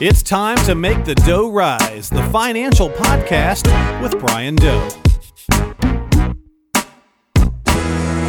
It's time to make the dough rise, the financial podcast with Brian Doe.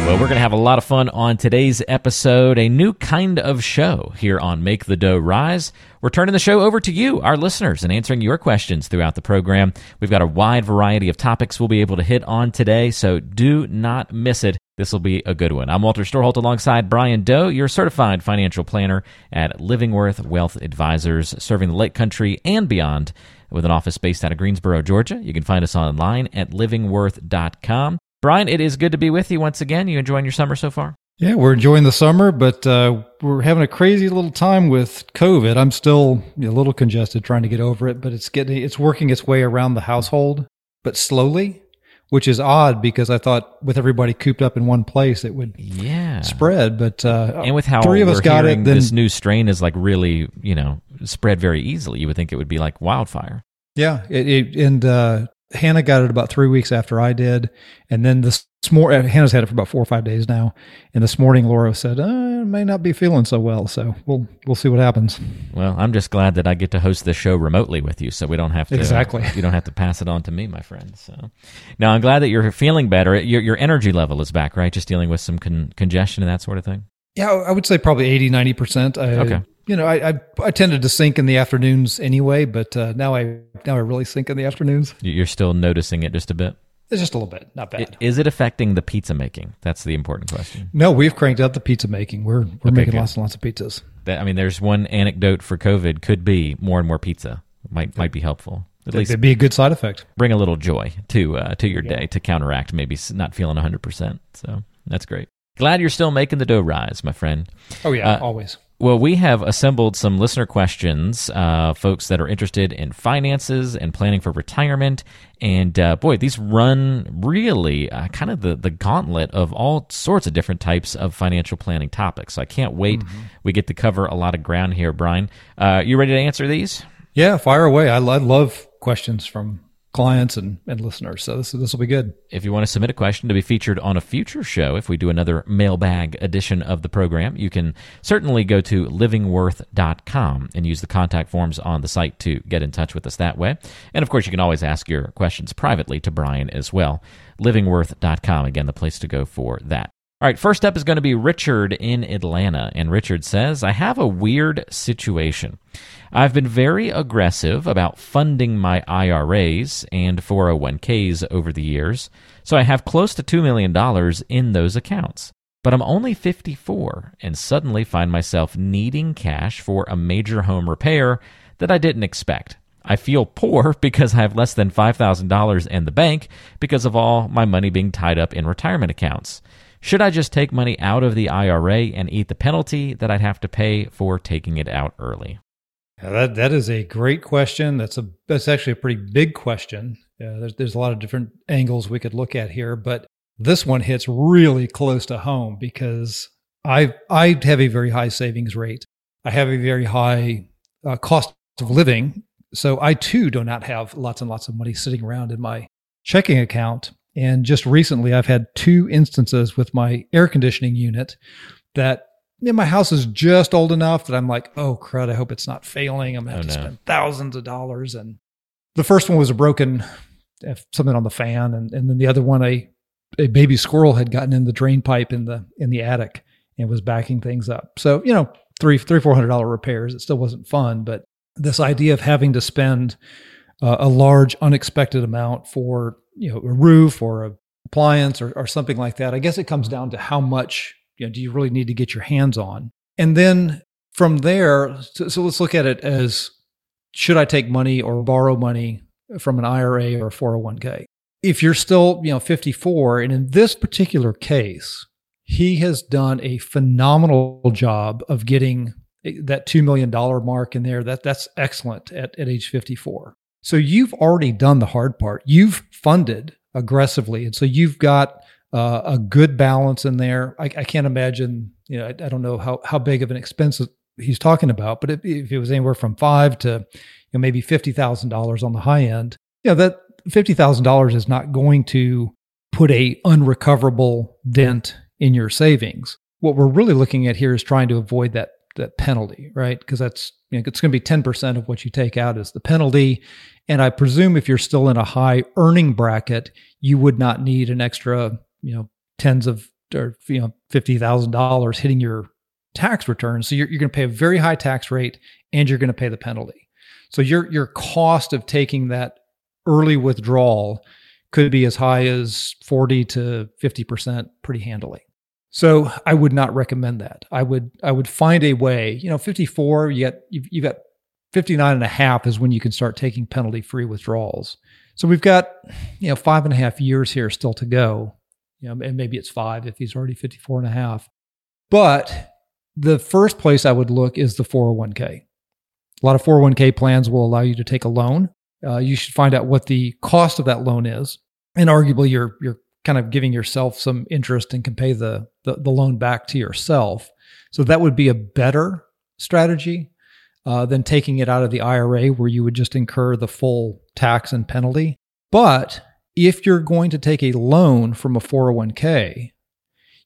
Well, we're going to have a lot of fun on today's episode, a new kind of show here on Make the Dough Rise. We're turning the show over to you, our listeners, and answering your questions throughout the program. We've got a wide variety of topics we'll be able to hit on today, so do not miss it. This will be a good one. I'm Walter Storholt alongside Brian Doe, your certified financial planner at Livingworth Wealth Advisors, serving the Lake Country and beyond with an office based out of Greensboro, Georgia. You can find us online at livingworth.com. Brian, it is good to be with you once again. You enjoying your summer so far? Yeah, we're enjoying the summer, but uh, we're having a crazy little time with COVID. I'm still a little congested trying to get over it, but it's getting it's working its way around the household, but slowly, which is odd because I thought with everybody cooped up in one place it would yeah spread. But uh, and with how three of us got it, then this new strain is like really you know spread very easily. You would think it would be like wildfire. Yeah, it, it and uh, Hannah got it about three weeks after I did, and then this morning Hannah's had it for about four or five days now. And this morning Laura said, uh, "I may not be feeling so well, so we'll we'll see what happens." Well, I'm just glad that I get to host this show remotely with you, so we don't have to exactly you don't have to pass it on to me, my friend. So now I'm glad that you're feeling better. Your your energy level is back, right? Just dealing with some con- congestion and that sort of thing. Yeah, I would say probably 80, 90 percent. Okay you know, I, I, I tended to sink in the afternoons anyway, but uh, now I now I really sink in the afternoons. You're still noticing it just a bit. It's just a little bit, not bad. Is it affecting the pizza making? That's the important question. No, we've cranked up the pizza making. We're we're okay, making good. lots and lots of pizzas. That, I mean, there's one anecdote for COVID could be more and more pizza. Might might be helpful. At least it'd be a good side effect. Bring a little joy to uh, to your yeah. day to counteract maybe not feeling 100. percent So that's great. Glad you're still making the dough rise, my friend. Oh yeah, uh, always. Well, we have assembled some listener questions, uh, folks that are interested in finances and planning for retirement. And uh, boy, these run really uh, kind of the, the gauntlet of all sorts of different types of financial planning topics. So I can't wait. Mm-hmm. We get to cover a lot of ground here, Brian. Uh, you ready to answer these? Yeah, fire away. I, I love questions from clients and, and listeners. So this this will be good. If you want to submit a question to be featured on a future show, if we do another mailbag edition of the program, you can certainly go to livingworth.com and use the contact forms on the site to get in touch with us that way. And of course, you can always ask your questions privately to Brian as well. Livingworth.com, again, the place to go for that. All right, first up is going to be Richard in Atlanta. And Richard says, I have a weird situation. I've been very aggressive about funding my IRAs and 401ks over the years, so I have close to $2 million in those accounts. But I'm only 54 and suddenly find myself needing cash for a major home repair that I didn't expect. I feel poor because I have less than $5,000 in the bank because of all my money being tied up in retirement accounts. Should I just take money out of the IRA and eat the penalty that I'd have to pay for taking it out early? Yeah, that that is a great question. That's a that's actually a pretty big question. Yeah, there's there's a lot of different angles we could look at here, but this one hits really close to home because I I have a very high savings rate. I have a very high uh, cost of living, so I too do not have lots and lots of money sitting around in my checking account. And just recently, I've had two instances with my air conditioning unit that my house is just old enough that I'm like, oh crud, I hope it's not failing. I'm gonna have oh, to no. spend thousands of dollars. And the first one was a broken something on the fan, and, and then the other one, a a baby squirrel had gotten in the drain pipe in the in the attic and was backing things up. So you know, three three four hundred dollar repairs. It still wasn't fun, but this idea of having to spend uh, a large unexpected amount for you know a roof or a appliance or, or something like that. I guess it comes down to how much you know, do you really need to get your hands on? And then from there, so, so let's look at it as should I take money or borrow money from an IRA or a 401k? If you're still, you know, 54, and in this particular case, he has done a phenomenal job of getting that $2 million mark in there. That that's excellent at, at age 54. So you've already done the hard part. You've funded aggressively. And so you've got uh, a good balance in there. I, I, can't imagine, you know, I, I, don't know how, how big of an expense he's talking about, but if, if it was anywhere from five to you know, maybe $50,000 on the high end, you know, that $50,000 is not going to put a unrecoverable dent in your savings. What we're really looking at here is trying to avoid that that penalty, right? Because that's you know, it's going to be 10% of what you take out as the penalty. And I presume if you're still in a high earning bracket, you would not need an extra, you know, tens of or you know, fifty thousand dollars hitting your tax return. So you're, you're going to pay a very high tax rate and you're going to pay the penalty. So your your cost of taking that early withdrawal could be as high as 40 to 50% pretty handily. So I would not recommend that. I would I would find a way, you know, 54, you got you've, you've got 59 and a half is when you can start taking penalty free withdrawals. So we've got, you know, five and a half years here still to go. You know, and maybe it's five if he's already 54 and a half. But the first place I would look is the 401k. A lot of 401k plans will allow you to take a loan. Uh, you should find out what the cost of that loan is, and arguably you're you're kind of giving yourself some interest and can pay the, the, the loan back to yourself. So that would be a better strategy uh, than taking it out of the IRA where you would just incur the full tax and penalty. But if you're going to take a loan from a 401k,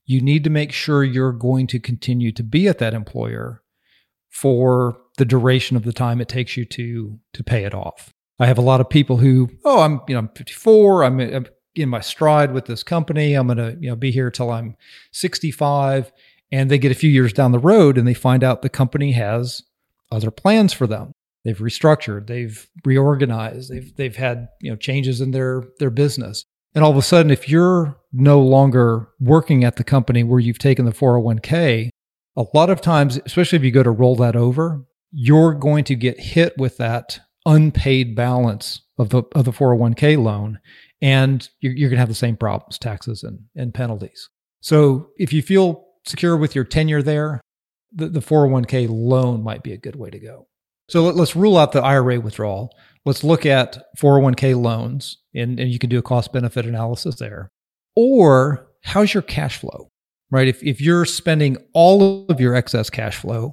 you need to make sure you're going to continue to be at that employer for the duration of the time it takes you to to pay it off. I have a lot of people who, oh, I'm you know I'm 54, I'm, I'm in my stride with this company. I'm going to you know be here till I'm 65, and they get a few years down the road and they find out the company has other plans for them. They've restructured, they've reorganized, they've they've had you know changes in their their business. And all of a sudden, if you're no longer working at the company where you've taken the 401k, a lot of times, especially if you go to roll that over, you're going to get hit with that unpaid balance of the of the 401k loan and you're, you're going to have the same problems taxes and, and penalties. So if you feel secure with your tenure there the, the 401k loan might be a good way to go. So let, us rule out the ira withdrawal. Let's look at 401k loans and, and you can do a cost benefit analysis there. Or how's your cash flow right? If, if you're spending all of your excess cash flow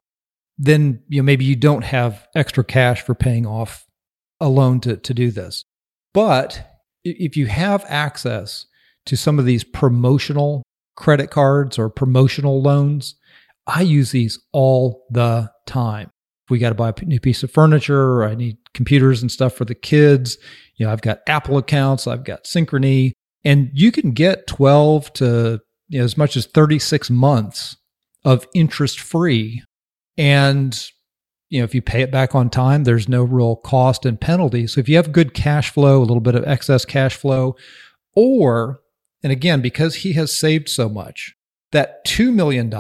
then you know maybe you don't have extra cash for paying off a loan to, to do this. But if you have access to some of these promotional credit cards or promotional loans, I use these all the time. If we got to buy a new piece of furniture or I need computers and stuff for the kids, you know, I've got Apple accounts, I've got Synchrony, and you can get 12 to you know, as much as 36 months of interest free. And you know, if you pay it back on time, there's no real cost and penalty. So if you have good cash flow, a little bit of excess cash flow, or, and again, because he has saved so much, that $2 million,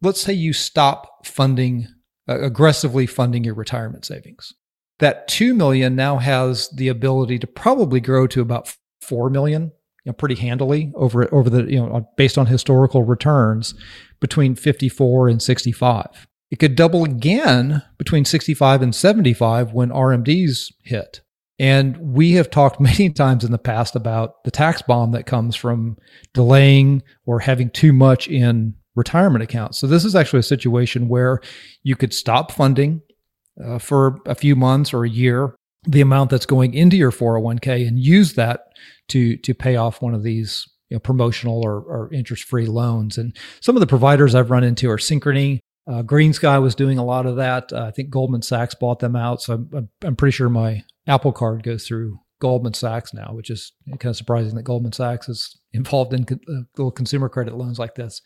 let's say you stop funding, uh, aggressively funding your retirement savings. That 2 million now has the ability to probably grow to about 4 million, you know, pretty handily over over the, you know, based on historical returns between 54 and 65. It could double again between 65 and 75 when RMDs hit. And we have talked many times in the past about the tax bomb that comes from delaying or having too much in retirement accounts. So, this is actually a situation where you could stop funding uh, for a few months or a year the amount that's going into your 401k and use that to to pay off one of these you know, promotional or, or interest free loans. And some of the providers I've run into are Synchrony, uh, GreenSky was doing a lot of that. Uh, I think Goldman Sachs bought them out. So I'm, I'm pretty sure my Apple card goes through Goldman Sachs now, which is kind of surprising that Goldman Sachs is involved in uh, little consumer credit loans like this.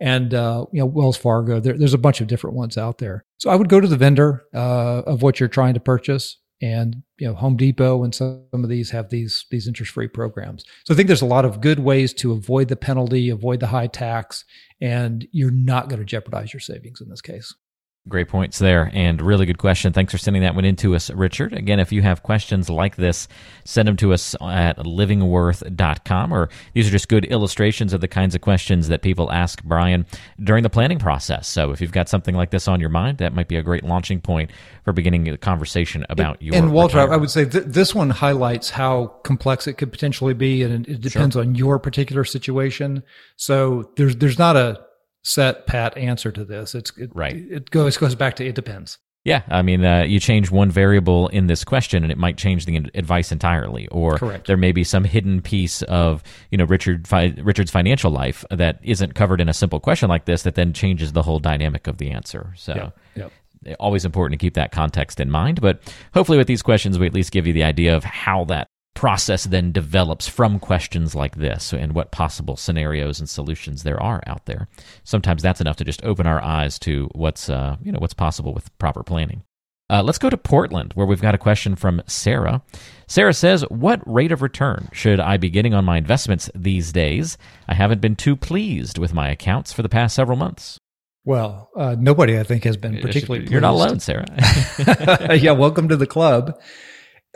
And uh, you know Wells Fargo, there, there's a bunch of different ones out there. So I would go to the vendor uh, of what you're trying to purchase, and you know Home Depot and some of these have these these interest free programs. So I think there's a lot of good ways to avoid the penalty, avoid the high tax, and you're not going to jeopardize your savings in this case. Great points there, and really good question. Thanks for sending that one in to us, Richard. Again, if you have questions like this, send them to us at livingworth.com, or these are just good illustrations of the kinds of questions that people ask Brian during the planning process. So if you've got something like this on your mind, that might be a great launching point for beginning a conversation about your. And Walter, retirement. I would say th- this one highlights how complex it could potentially be, and it depends sure. on your particular situation. So there's there's not a set pat answer to this. It's it, right. It goes goes back to it depends. Yeah, I mean, uh, you change one variable in this question, and it might change the advice entirely. Or Correct. there may be some hidden piece of you know Richard fi- Richard's financial life that isn't covered in a simple question like this that then changes the whole dynamic of the answer. So. Yep. Always important to keep that context in mind, but hopefully, with these questions, we at least give you the idea of how that process then develops from questions like this and what possible scenarios and solutions there are out there. Sometimes that's enough to just open our eyes to what's uh, you know what's possible with proper planning. Uh, let's go to Portland, where we've got a question from Sarah. Sarah says, What rate of return should I be getting on my investments these days? I haven't been too pleased with my accounts for the past several months. Well, uh, nobody, I think, has been particularly. Pleased. You're not alone, Sarah. yeah, welcome to the club.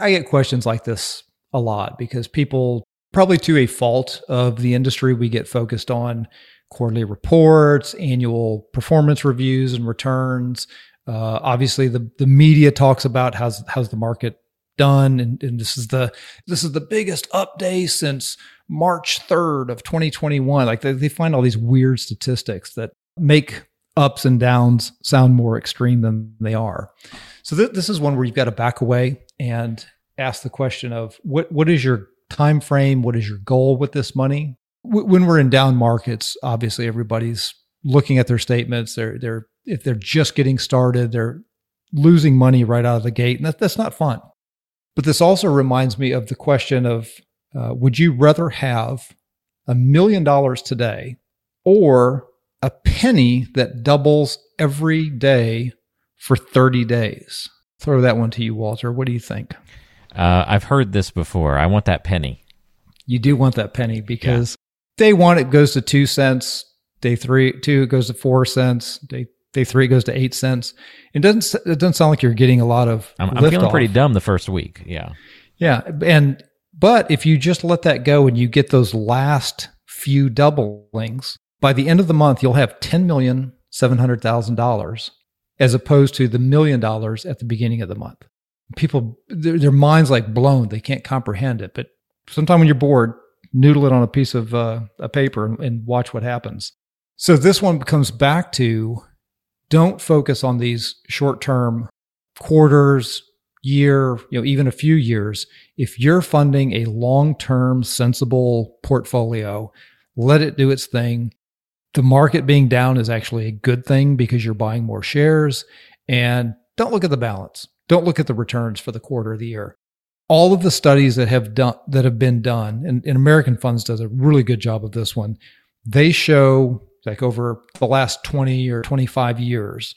I get questions like this a lot because people, probably to a fault of the industry, we get focused on quarterly reports, annual performance reviews and returns. Uh, obviously, the the media talks about how's how's the market done, and, and this is the this is the biggest up day since March third of 2021. Like they, they find all these weird statistics that make ups and downs sound more extreme than they are. So th- this is one where you've got to back away and ask the question of what what is your time frame? What is your goal with this money? W- when we're in down markets, obviously everybody's looking at their statements. They're they're if they're just getting started, they're losing money right out of the gate, and that, that's not fun. But this also reminds me of the question of uh, would you rather have a million dollars today or a penny that doubles every day for 30 days? Throw that one to you, Walter. What do you think? Uh, I've heard this before. I want that penny. You do want that penny because day one it goes to two cents. Day three, two it goes to four cents. Day day three it goes to eight cents. It doesn't it doesn't sound like you're getting a lot of. I'm, I'm feeling off. pretty dumb the first week. Yeah. Yeah, and but if you just let that go and you get those last few doublings, by the end of the month you'll have ten million seven hundred thousand dollars, as opposed to the million dollars at the beginning of the month. People, their, their minds like blown; they can't comprehend it. But sometime when you're bored, noodle it on a piece of uh, a paper and, and watch what happens. So this one comes back to don't focus on these short-term quarters, year, you know, even a few years. If you're funding a long-term sensible portfolio, let it do its thing. The market being down is actually a good thing because you're buying more shares and don't look at the balance. Don't look at the returns for the quarter of the year. All of the studies that have done that have been done, and, and American Funds does a really good job of this one. They show like over the last 20 or 25 years,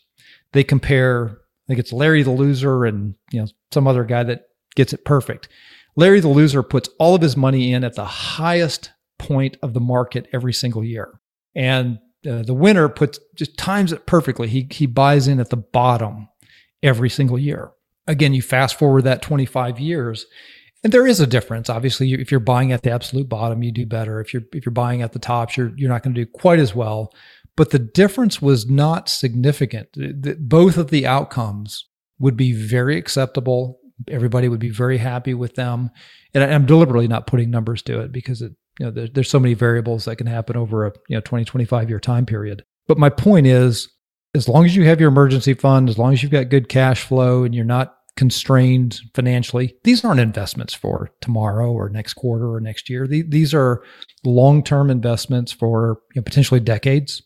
they compare, I think it's Larry the Loser and you know some other guy that gets it perfect. Larry the Loser puts all of his money in at the highest point of the market every single year. And uh, the winner puts just times it perfectly. He he buys in at the bottom every single year. Again, you fast forward that 25 years, and there is a difference. Obviously, if you're buying at the absolute bottom, you do better. If you're if you're buying at the tops, you're you're not going to do quite as well. But the difference was not significant. Both of the outcomes would be very acceptable. Everybody would be very happy with them. And I'm deliberately not putting numbers to it because it, you know, there, there's so many variables that can happen over a you know 20, 25 year time period. But my point is, as long as you have your emergency fund, as long as you've got good cash flow and you're not constrained financially, these aren't investments for tomorrow or next quarter or next year. These are long term investments for you know, potentially decades.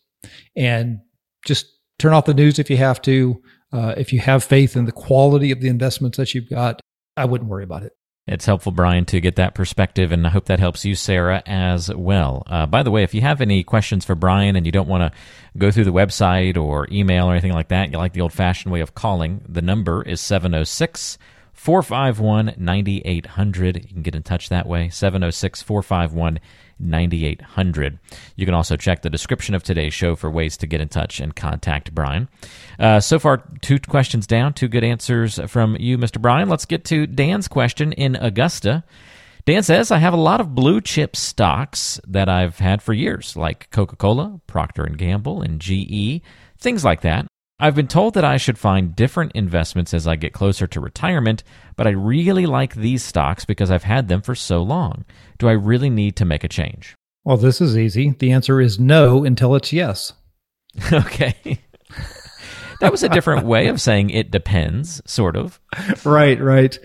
And just turn off the news if you have to. Uh, if you have faith in the quality of the investments that you've got, I wouldn't worry about it. It's helpful, Brian, to get that perspective, and I hope that helps you, Sarah, as well. Uh, by the way, if you have any questions for Brian and you don't want to go through the website or email or anything like that, you like the old fashioned way of calling, the number is 706 451 9800. You can get in touch that way 706 451 9800. You can also check the description of today's show for ways to get in touch and contact Brian. Uh, so far, two questions down, two good answers from you, Mr. Brian. Let's get to Dan's question in Augusta. Dan says, I have a lot of blue chip stocks that I've had for years, like Coca-Cola, Procter & Gamble, and GE, things like that. I've been told that I should find different investments as I get closer to retirement, but I really like these stocks because I've had them for so long. Do I really need to make a change? Well, this is easy. The answer is no until it's yes. okay. that was a different way of saying it depends, sort of. Right, right.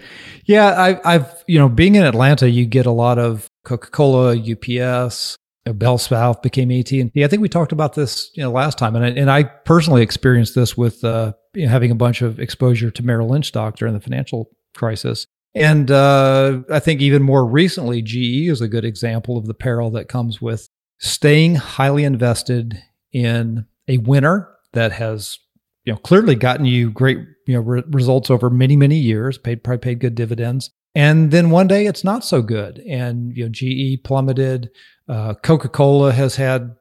Yeah, I, I've you know, being in Atlanta, you get a lot of Coca Cola, UPS, Bell South became AT and T. I think we talked about this you know last time, and I, and I personally experienced this with uh, you know, having a bunch of exposure to Merrill Lynch stock during the financial crisis. And uh, I think even more recently, GE is a good example of the peril that comes with staying highly invested in a winner that has you know clearly gotten you great you know re- results over many many years paid probably paid good dividends and then one day it's not so good and you know GE plummeted uh, Coca-Cola has had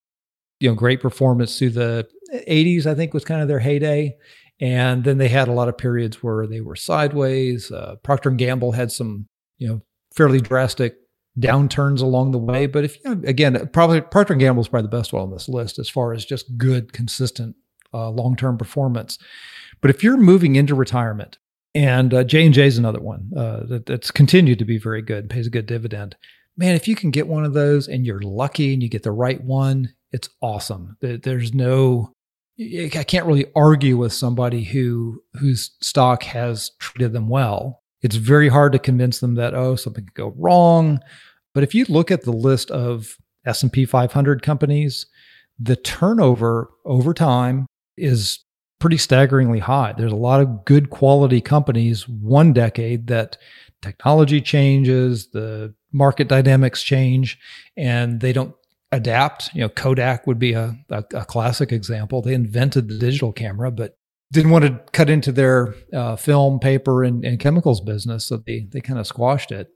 you know great performance through the 80s I think was kind of their heyday and then they had a lot of periods where they were sideways uh, Procter and Gamble had some you know fairly drastic downturns along the way. But if you know, again, probably Procter and Gamble is probably the best one on this list as far as just good, consistent, uh, long term performance. But if you're moving into retirement, and uh, J and J is another one uh, that, that's continued to be very good, pays a good dividend. Man, if you can get one of those and you're lucky and you get the right one, it's awesome. There's no, I can't really argue with somebody who whose stock has treated them well it's very hard to convince them that oh something could go wrong. But if you look at the list of S&P 500 companies, the turnover over time is pretty staggeringly high. There's a lot of good quality companies one decade that technology changes, the market dynamics change, and they don't adapt. You know, Kodak would be a, a, a classic example. They invented the digital camera, but didn't want to cut into their uh, film, paper, and, and, chemicals business, so they they kind of squashed it,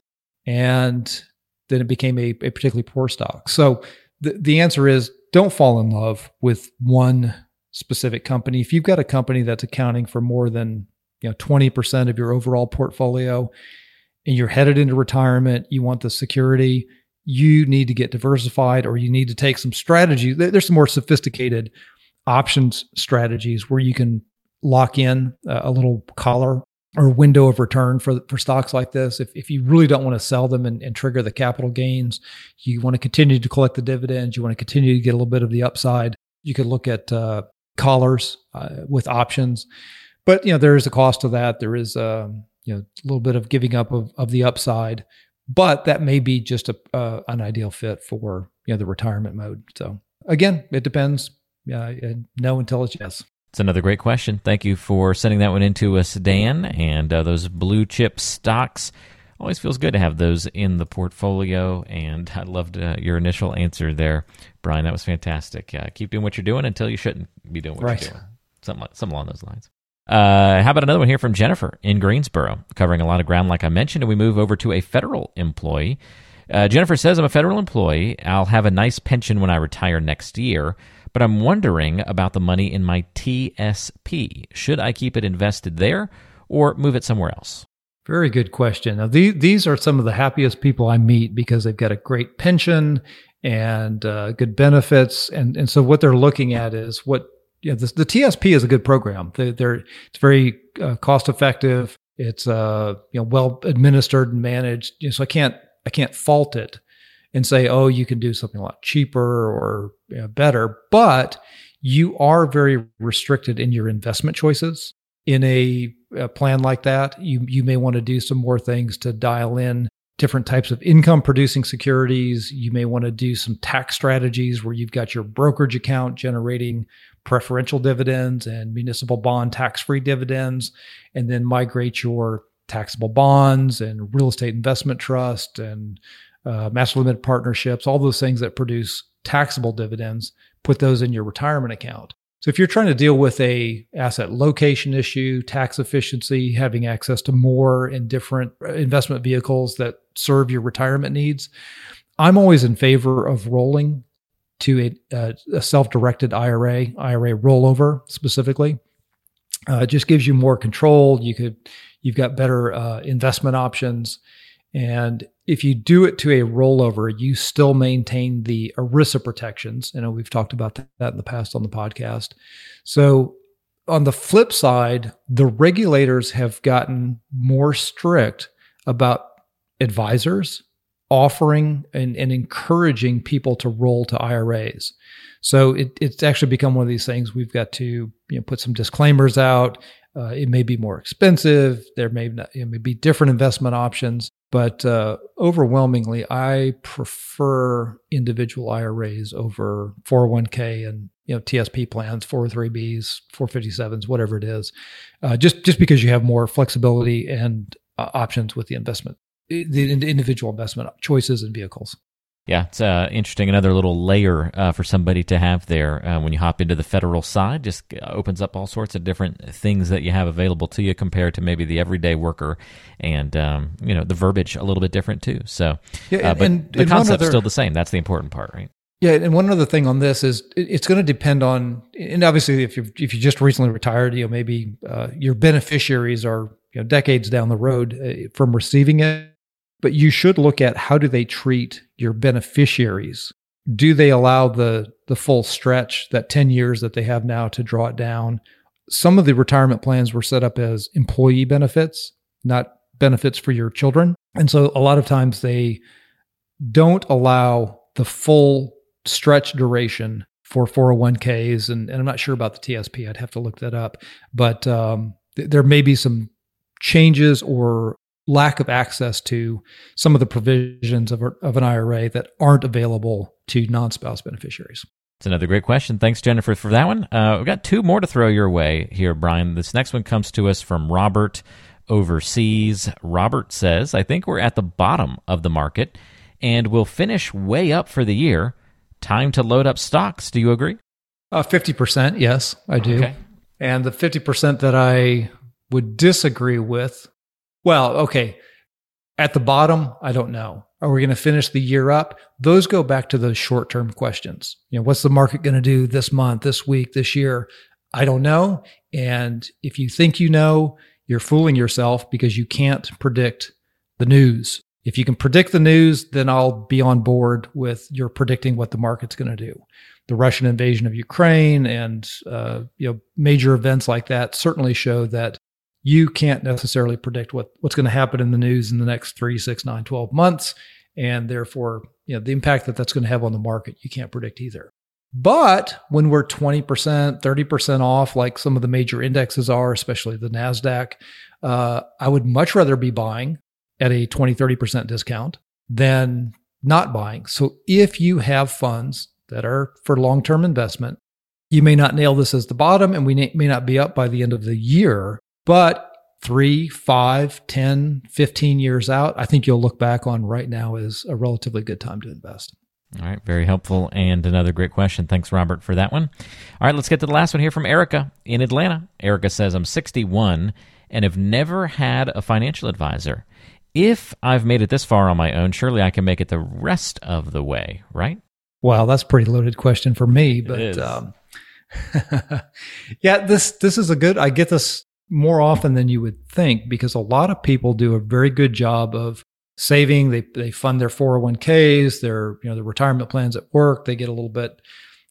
and then it became a, a particularly poor stock. So the the answer is don't fall in love with one specific company. If you've got a company that's accounting for more than you know twenty percent of your overall portfolio, and you're headed into retirement, you want the security. You need to get diversified, or you need to take some strategy. There's some more sophisticated options strategies where you can lock in a little collar or window of return for for stocks like this. If if you really don't want to sell them and, and, trigger the capital gains, you want to continue to collect the dividends. You want to continue to get a little bit of the upside. You could look at uh, collars uh, with options, but you know there is a cost to that. There is a um, you know a little bit of giving up of, of the upside, but that may be just a uh, an ideal fit for you know the retirement mode. So again, it depends. Yeah, no until it's yes. It's another great question. Thank you for sending that one into us, Dan. And uh, those blue chip stocks always feels good to have those in the portfolio. And I loved uh, your initial answer there, Brian. That was fantastic. Uh, keep doing what you're doing until you shouldn't be doing what right. you're doing. Something, something along those lines. Uh, how about another one here from Jennifer in Greensboro, covering a lot of ground, like I mentioned, and we move over to a federal employee. Uh, Jennifer says, I'm a federal employee. I'll have a nice pension when I retire next year but I'm wondering about the money in my TSP. Should I keep it invested there or move it somewhere else? Very good question. Now, the, these are some of the happiest people I meet because they've got a great pension and uh, good benefits, and and so what they're looking at is what yeah, the, the TSP is a good program. They, are it's very uh, cost effective. It's uh you know well administered and managed. You know, so I can't I can't fault it and say, oh, you can do something a lot cheaper or you know, better, but you are very restricted in your investment choices. In a, a plan like that, you you may want to do some more things to dial in different types of income producing securities. You may want to do some tax strategies where you've got your brokerage account generating preferential dividends and municipal bond tax free dividends, and then migrate your taxable bonds and real estate investment trust and uh, master limited partnerships, all those things that produce taxable dividends, put those in your retirement account. So if you're trying to deal with a asset location issue, tax efficiency, having access to more and different uh, investment vehicles that serve your retirement needs, I'm always in favor of rolling to a, uh, a self-directed IRA, IRA rollover specifically. Uh, it just gives you more control. You could, you've got better uh, investment options, and if you do it to a rollover, you still maintain the ERISA protections. I know we've talked about that in the past on the podcast. So, on the flip side, the regulators have gotten more strict about advisors offering and, and encouraging people to roll to IRAs. So it, it's actually become one of these things we've got to you know, put some disclaimers out. Uh, it may be more expensive. There may not, it may be different investment options, but uh, overwhelmingly, I prefer individual IRAs over 401k and you know TSP plans, 403bs, 457s, whatever it is. Uh, just just because you have more flexibility and uh, options with the investment, the individual investment choices and vehicles. Yeah, it's uh, interesting. Another little layer uh, for somebody to have there uh, when you hop into the federal side. Just uh, opens up all sorts of different things that you have available to you compared to maybe the everyday worker, and um, you know the verbiage a little bit different too. So, yeah, uh, and, but and, the concept's other, still the same. That's the important part, right? Yeah, and one other thing on this is it's going to depend on, and obviously if you if you just recently retired, you know maybe uh, your beneficiaries are you know decades down the road from receiving it but you should look at how do they treat your beneficiaries. Do they allow the the full stretch that 10 years that they have now to draw it down? Some of the retirement plans were set up as employee benefits not benefits for your children. And so a lot of times they don't allow the full stretch duration for 401ks and, and i'm not sure about the tsp i'd have to look that up. But um, th- there may be some changes or lack of access to some of the provisions of, of an IRA that aren't available to non spouse beneficiaries. It's another great question. Thanks, Jennifer, for that one. Uh, we've got two more to throw your way here, Brian. This next one comes to us from Robert overseas. Robert says, I think we're at the bottom of the market and we'll finish way up for the year. Time to load up stocks. Do you agree? Uh, 50%, yes, I do. Okay. And the 50% that I would disagree with well, okay. At the bottom, I don't know. Are we going to finish the year up? Those go back to those short term questions. You know, what's the market going to do this month, this week, this year? I don't know. And if you think you know, you're fooling yourself because you can't predict the news. If you can predict the news, then I'll be on board with your predicting what the market's going to do. The Russian invasion of Ukraine and uh, you know major events like that certainly show that you can't necessarily predict what, what's going to happen in the news in the next three, six, nine, 12 months. And therefore, you know, the impact that that's going to have on the market, you can't predict either. But when we're 20%, 30% off, like some of the major indexes are, especially the NASDAQ, uh, I would much rather be buying at a 20, 30% discount than not buying. So if you have funds that are for long term investment, you may not nail this as the bottom and we may not be up by the end of the year, but three, five, 10, 15 years out, I think you'll look back on right now as a relatively good time to invest. All right, very helpful and another great question. Thanks, Robert, for that one. All right, let's get to the last one here from Erica in Atlanta. Erica says, I'm 61 and have never had a financial advisor. If I've made it this far on my own, surely I can make it the rest of the way, right? Well, that's a pretty loaded question for me, but um, yeah, this this is a good. I get this more often than you would think because a lot of people do a very good job of saving. They they fund their 401ks, their you know their retirement plans at work. They get a little bit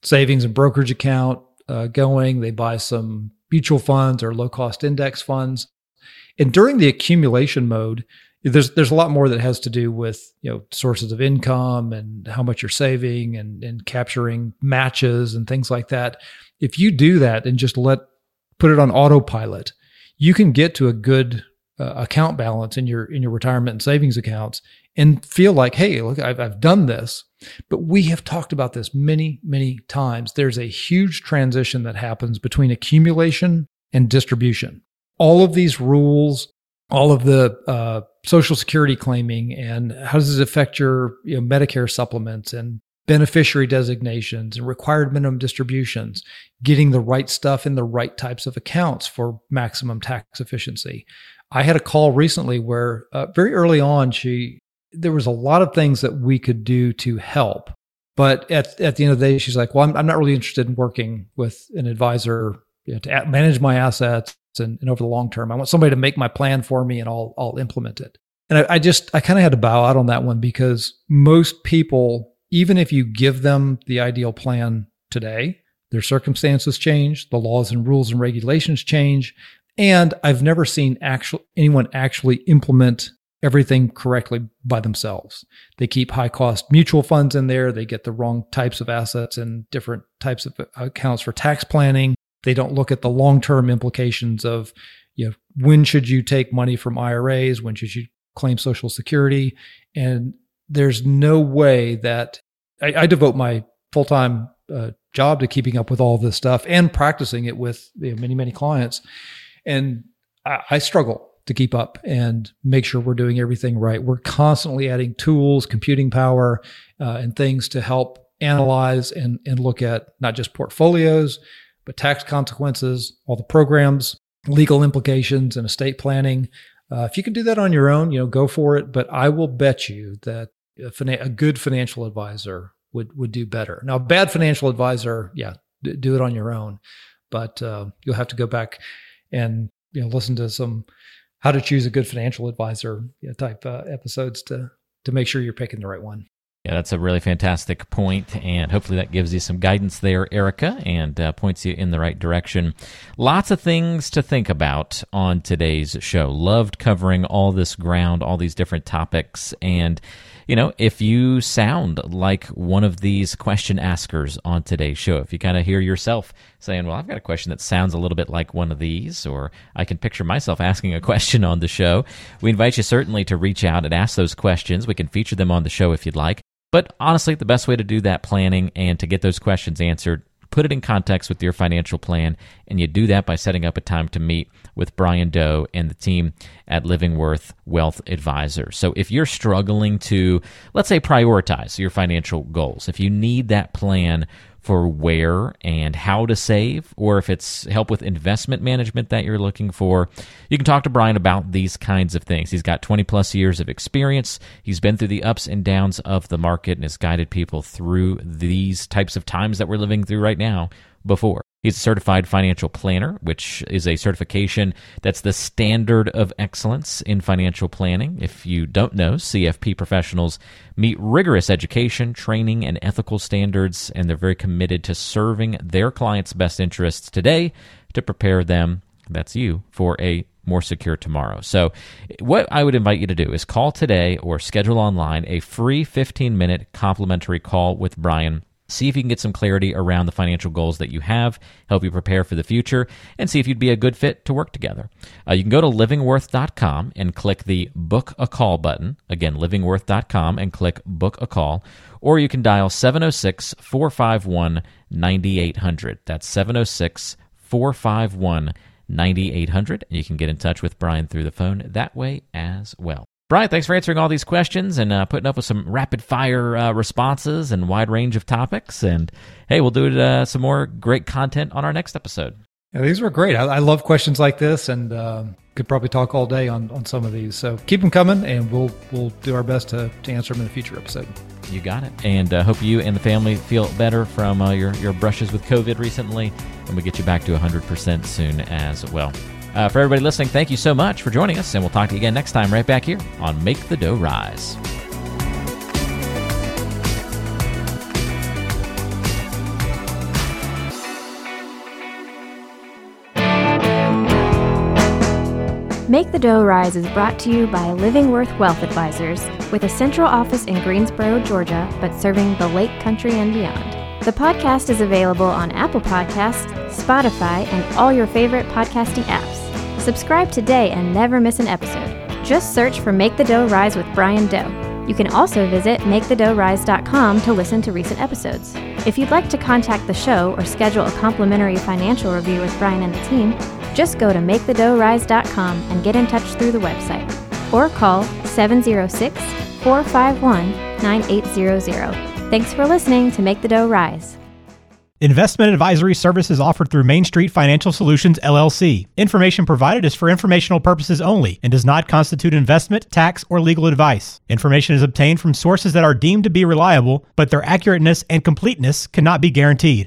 savings and brokerage account uh, going. They buy some mutual funds or low cost index funds. And during the accumulation mode, there's there's a lot more that has to do with you know sources of income and how much you're saving and and capturing matches and things like that. If you do that and just let put it on autopilot, you can get to a good uh, account balance in your in your retirement and savings accounts and feel like hey look I've, I've done this. But we have talked about this many many times. There's a huge transition that happens between accumulation and distribution. All of these rules all of the uh, social security claiming and how does it affect your you know, medicare supplements and beneficiary designations and required minimum distributions, getting the right stuff in the right types of accounts for maximum tax efficiency. I had a call recently where uh, very early on, she there was a lot of things that we could do to help. But at, at the end of the day, she's like, well, I'm, I'm not really interested in working with an advisor you know, to manage my assets and, and, over the long term. I want somebody to make my plan for me and I'll, I'll implement it. And I, I just, I kind of had to bow out on that one because most people even if you give them the ideal plan today, their circumstances change, the laws and rules and regulations change, and I've never seen actual anyone actually implement everything correctly by themselves. They keep high cost mutual funds in there. They get the wrong types of assets and different types of accounts for tax planning. They don't look at the long term implications of, you know, when should you take money from IRAs? When should you claim Social Security? And there's no way that I, I devote my full time uh, job to keeping up with all this stuff and practicing it with you know, many, many clients. And I, I struggle to keep up and make sure we're doing everything right. We're constantly adding tools, computing power, uh, and things to help analyze and, and look at not just portfolios, but tax consequences, all the programs, legal implications, and estate planning. Uh, if you can do that on your own, you know, go for it. But I will bet you that a, fina- a good financial advisor would would do better. Now, a bad financial advisor, yeah, d- do it on your own, but uh, you'll have to go back and you know listen to some how to choose a good financial advisor type uh, episodes to to make sure you're picking the right one. Yeah, that's a really fantastic point, and hopefully that gives you some guidance there, Erica, and uh, points you in the right direction. Lots of things to think about on today's show. Loved covering all this ground, all these different topics, and you know, if you sound like one of these question askers on today's show, if you kind of hear yourself saying, Well, I've got a question that sounds a little bit like one of these, or I can picture myself asking a question on the show, we invite you certainly to reach out and ask those questions. We can feature them on the show if you'd like. But honestly, the best way to do that planning and to get those questions answered put it in context with your financial plan, and you do that by setting up a time to meet with Brian Doe and the team at Livingworth Wealth Advisors. So if you're struggling to, let's say, prioritize your financial goals, if you need that plan for where and how to save, or if it's help with investment management that you're looking for, you can talk to Brian about these kinds of things. He's got 20 plus years of experience. He's been through the ups and downs of the market and has guided people through these types of times that we're living through right now before. He's a certified financial planner, which is a certification that's the standard of excellence in financial planning. If you don't know, CFP professionals meet rigorous education, training, and ethical standards, and they're very committed to serving their clients' best interests today to prepare them, that's you, for a more secure tomorrow. So, what I would invite you to do is call today or schedule online a free 15 minute complimentary call with Brian See if you can get some clarity around the financial goals that you have, help you prepare for the future, and see if you'd be a good fit to work together. Uh, you can go to livingworth.com and click the book a call button. Again, livingworth.com and click book a call. Or you can dial 706 451 9800. That's 706 451 9800. And you can get in touch with Brian through the phone that way as well. Brian, thanks for answering all these questions and uh, putting up with some rapid fire uh, responses and wide range of topics. And hey, we'll do uh, some more great content on our next episode. Yeah, these were great. I, I love questions like this, and um, could probably talk all day on, on some of these. So keep them coming, and we'll we'll do our best to, to answer them in a future episode. You got it. And uh, hope you and the family feel better from uh, your your brushes with COVID recently, and we get you back to 100% soon as well. Uh, for everybody listening, thank you so much for joining us, and we'll talk to you again next time right back here on Make the Dough Rise. Make the Dough Rise is brought to you by Livingworth Wealth Advisors, with a central office in Greensboro, Georgia, but serving the Lake Country and beyond. The podcast is available on Apple Podcasts, Spotify, and all your favorite podcasting apps. Subscribe today and never miss an episode. Just search for Make the Dough Rise with Brian Doe. You can also visit MakeTheDoughRise.com to listen to recent episodes. If you'd like to contact the show or schedule a complimentary financial review with Brian and the team, just go to MakeTheDoughRise.com and get in touch through the website. Or call 706 451 9800. Thanks for listening to Make the Dough Rise. Investment advisory services offered through Main Street Financial Solutions LLC. Information provided is for informational purposes only and does not constitute investment, tax, or legal advice. Information is obtained from sources that are deemed to be reliable, but their accurateness and completeness cannot be guaranteed.